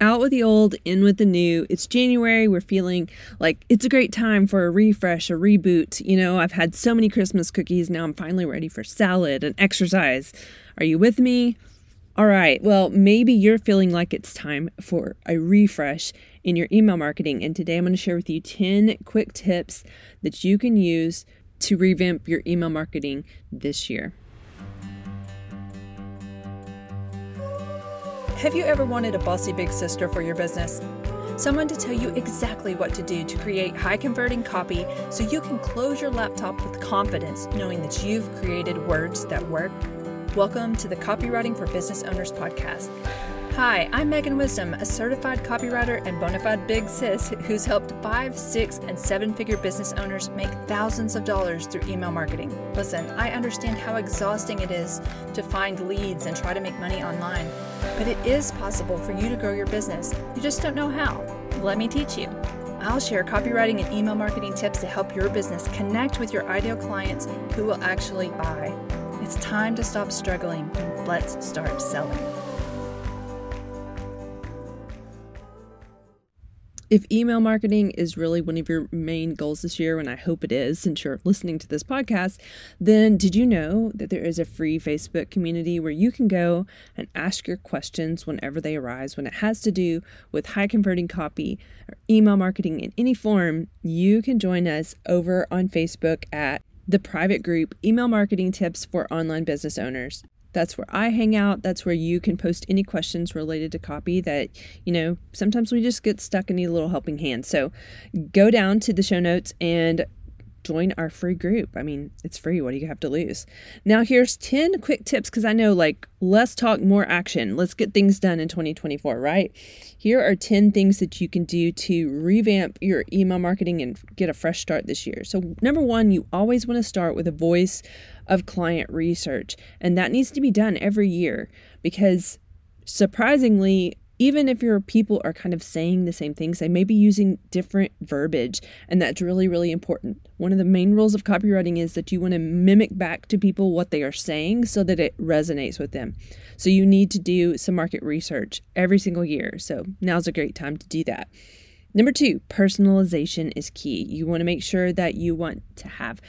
out with the old, in with the new. It's January. We're feeling like it's a great time for a refresh, a reboot. You know, I've had so many Christmas cookies. Now I'm finally ready for salad and exercise. Are you with me? All right. Well, maybe you're feeling like it's time for a refresh in your email marketing. And today I'm going to share with you 10 quick tips that you can use to revamp your email marketing this year. Have you ever wanted a bossy big sister for your business? Someone to tell you exactly what to do to create high converting copy so you can close your laptop with confidence knowing that you've created words that work? Welcome to the Copywriting for Business Owners podcast. Hi, I'm Megan Wisdom, a certified copywriter and bona fide big sis who's helped five, six, and seven figure business owners make thousands of dollars through email marketing. Listen, I understand how exhausting it is to find leads and try to make money online, but it is possible for you to grow your business. You just don't know how. Let me teach you. I'll share copywriting and email marketing tips to help your business connect with your ideal clients who will actually buy. It's time to stop struggling and let's start selling. If email marketing is really one of your main goals this year, and I hope it is since you're listening to this podcast, then did you know that there is a free Facebook community where you can go and ask your questions whenever they arise? When it has to do with high converting copy or email marketing in any form, you can join us over on Facebook at the private group Email Marketing Tips for Online Business Owners. That's where I hang out. That's where you can post any questions related to copy that, you know, sometimes we just get stuck and need a little helping hand. So go down to the show notes and join our free group. I mean, it's free. What do you have to lose? Now, here's 10 quick tips because I know, like, less talk, more action. Let's get things done in 2024, right? Here are 10 things that you can do to revamp your email marketing and get a fresh start this year. So, number one, you always want to start with a voice of client research, and that needs to be done every year because surprisingly, even if your people are kind of saying the same things, they may be using different verbiage, and that's really, really important. One of the main rules of copywriting is that you want to mimic back to people what they are saying so that it resonates with them. So you need to do some market research every single year. So now's a great time to do that. Number two, personalization is key. You want to make sure that you want to have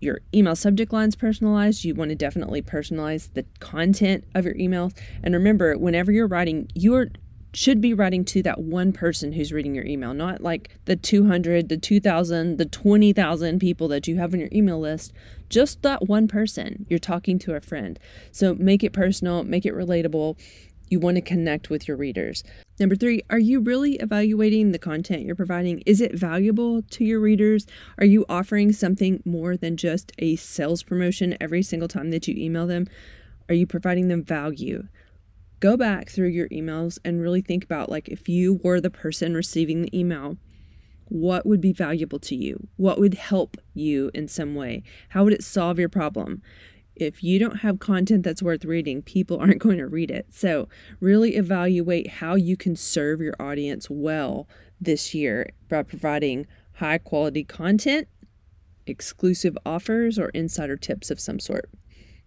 your email subject lines personalized. You want to definitely personalize the content of your emails. And remember, whenever you're writing, you're should be writing to that one person who's reading your email, not like the 200, the 2,000, the 20,000 people that you have on your email list. Just that one person. You're talking to a friend. So make it personal, make it relatable. You want to connect with your readers. Number three, are you really evaluating the content you're providing? Is it valuable to your readers? Are you offering something more than just a sales promotion every single time that you email them? Are you providing them value? Go back through your emails and really think about like if you were the person receiving the email what would be valuable to you? What would help you in some way? How would it solve your problem? If you don't have content that's worth reading people aren't going to read it. So really evaluate how you can serve your audience well this year by providing high quality content exclusive offers or insider tips of some sort.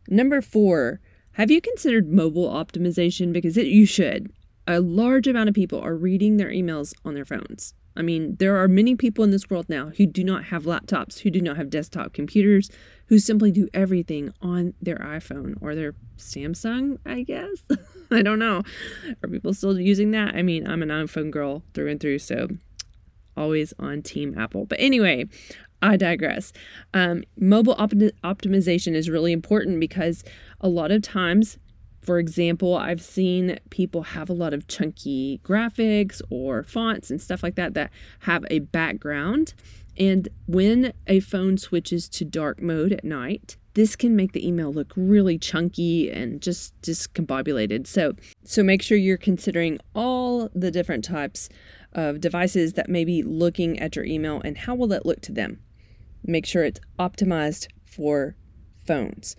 Number four have you considered mobile optimization? Because it, you should. A large amount of people are reading their emails on their phones. I mean, there are many people in this world now who do not have laptops, who do not have desktop computers, who simply do everything on their iPhone or their Samsung, I guess. I don't know. Are people still using that? I mean, I'm an iPhone girl through and through, so always on Team Apple. But anyway, I digress. Um, mobile op- optimization is really important because a lot of times, for example, I've seen people have a lot of chunky graphics or fonts and stuff like that that have a background. And when a phone switches to dark mode at night, this can make the email look really chunky and just discombobulated. So, so make sure you're considering all the different types of devices that may be looking at your email and how will that look to them. Make sure it's optimized for phones.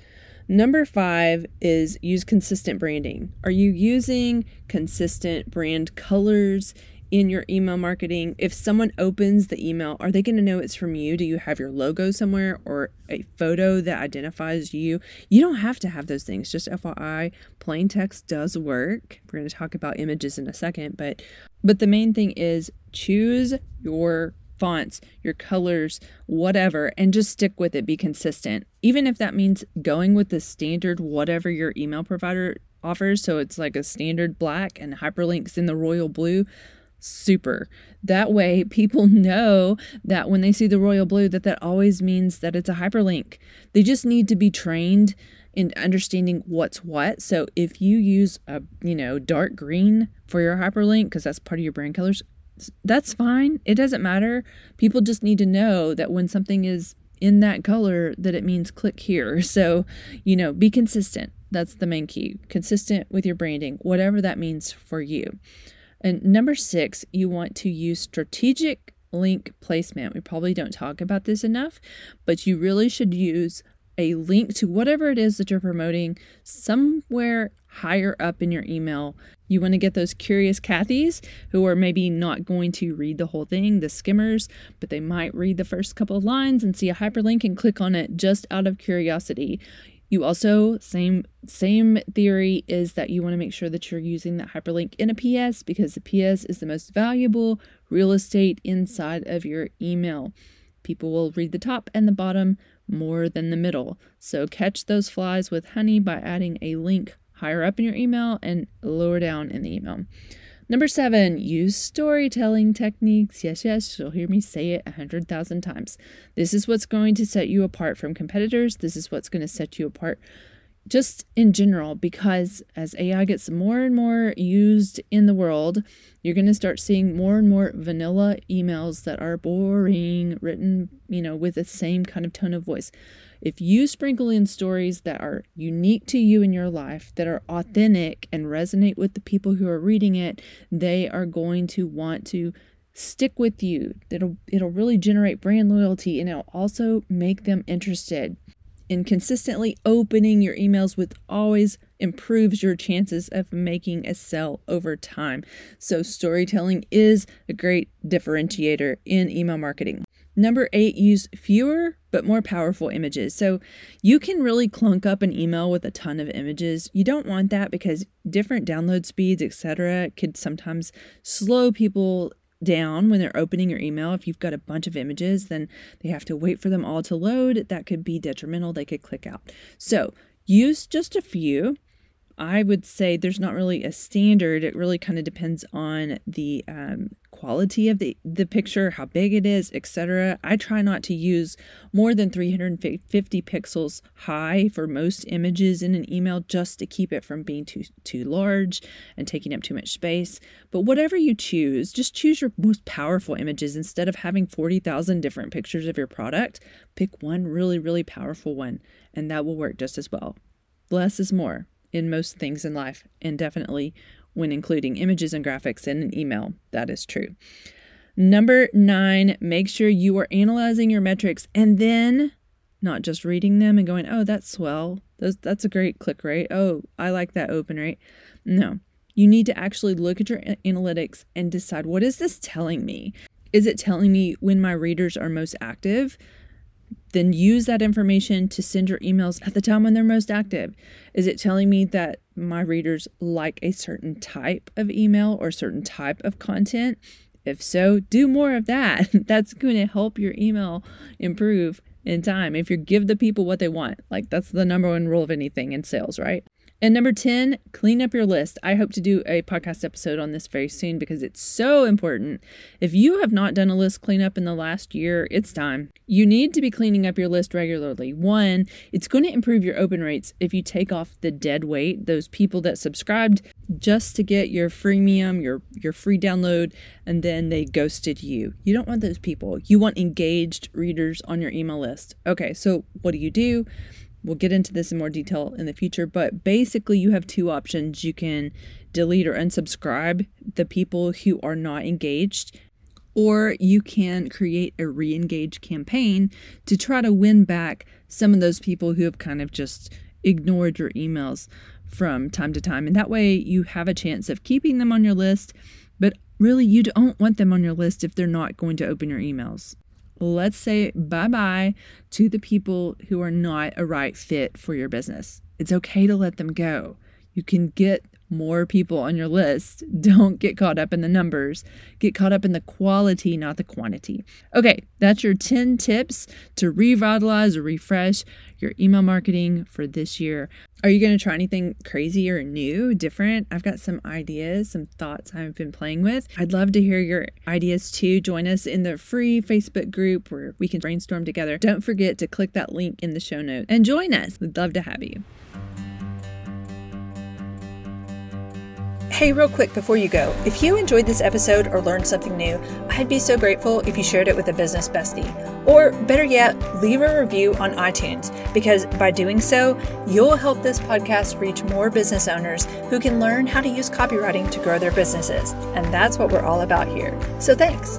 Number five is use consistent branding. Are you using consistent brand colors in your email marketing. If someone opens the email, are they going to know it's from you? Do you have your logo somewhere or a photo that identifies you? You don't have to have those things. Just FYI, plain text does work. We're going to talk about images in a second, but but the main thing is choose your fonts, your colors, whatever, and just stick with it. Be consistent. Even if that means going with the standard whatever your email provider offers. So it's like a standard black and hyperlinks in the royal blue super. That way people know that when they see the royal blue that that always means that it's a hyperlink. They just need to be trained in understanding what's what. So if you use a, you know, dark green for your hyperlink because that's part of your brand colors, that's fine. It doesn't matter. People just need to know that when something is in that color that it means click here. So, you know, be consistent. That's the main key. Consistent with your branding, whatever that means for you. And number six, you want to use strategic link placement. We probably don't talk about this enough, but you really should use a link to whatever it is that you're promoting somewhere higher up in your email. You want to get those curious Kathys who are maybe not going to read the whole thing, the skimmers, but they might read the first couple of lines and see a hyperlink and click on it just out of curiosity. You also same same theory is that you want to make sure that you're using that hyperlink in a PS because the PS is the most valuable real estate inside of your email. People will read the top and the bottom more than the middle. So catch those flies with honey by adding a link higher up in your email and lower down in the email. Number seven, use storytelling techniques. Yes, yes, you'll hear me say it a hundred thousand times. This is what's going to set you apart from competitors. This is what's going to set you apart just in general, because as AI gets more and more used in the world, you're going to start seeing more and more vanilla emails that are boring, written, you know, with the same kind of tone of voice. If you sprinkle in stories that are unique to you in your life, that are authentic and resonate with the people who are reading it, they are going to want to stick with you. It'll it'll really generate brand loyalty and it'll also make them interested and consistently opening your emails with always improves your chances of making a sell over time. So, storytelling is a great differentiator in email marketing. Number eight, use fewer but more powerful images. So, you can really clunk up an email with a ton of images. You don't want that because different download speeds, etc., could sometimes slow people down when they're opening your email. If you've got a bunch of images, then they have to wait for them all to load. That could be detrimental. They could click out. So use just a few. I would say there's not really a standard. It really kind of depends on the um, quality of the, the picture, how big it is, etc. I try not to use more than 350 pixels high for most images in an email just to keep it from being too too large and taking up too much space. But whatever you choose, just choose your most powerful images instead of having 40,000 different pictures of your product. Pick one really really powerful one and that will work just as well. Less is more in most things in life and definitely when including images and graphics in an email. That is true. Number nine, make sure you are analyzing your metrics and then not just reading them and going, oh, that's swell. That's, a great click rate. Oh, I like that open rate. No, you need to actually look at your analytics and decide what is this telling me? Is it telling me when my readers are most active? Then use that information to send your emails at the time when they're most active. Is it telling me that my readers like a certain type of email or certain type of content? If so, do more of that. That's going to help your email improve in time. If you give the people what they want, like that's the number one rule of anything in sales, right? And number 10, clean up your list. I hope to do a podcast episode on this very soon because it's so important. If you have not done a list cleanup in the last year, it's time. You need to be cleaning up your list regularly. One, it's going to improve your open rates if you take off the dead weight, those people that subscribed just to get your freemium, your your free download, and then they ghosted you. You don't want those people. You want engaged readers on your email list. Okay, so what do you do? We'll get into this in more detail in the future, but basically, you have two options. You can delete or unsubscribe the people who are not engaged, or you can create a re engage campaign to try to win back some of those people who have kind of just ignored your emails from time to time. And that way, you have a chance of keeping them on your list, but really, you don't want them on your list if they're not going to open your emails. Let's say bye bye to the people who are not a right fit for your business. It's okay to let them go. You can get more people on your list. Don't get caught up in the numbers. Get caught up in the quality, not the quantity. Okay, that's your 10 tips to revitalize or refresh your email marketing for this year. Are you going to try anything crazy or new, different? I've got some ideas, some thoughts I've been playing with. I'd love to hear your ideas too. Join us in the free Facebook group where we can brainstorm together. Don't forget to click that link in the show notes and join us. We'd love to have you. Hey, real quick before you go, if you enjoyed this episode or learned something new, I'd be so grateful if you shared it with a business bestie. Or better yet, leave a review on iTunes, because by doing so, you'll help this podcast reach more business owners who can learn how to use copywriting to grow their businesses. And that's what we're all about here. So thanks.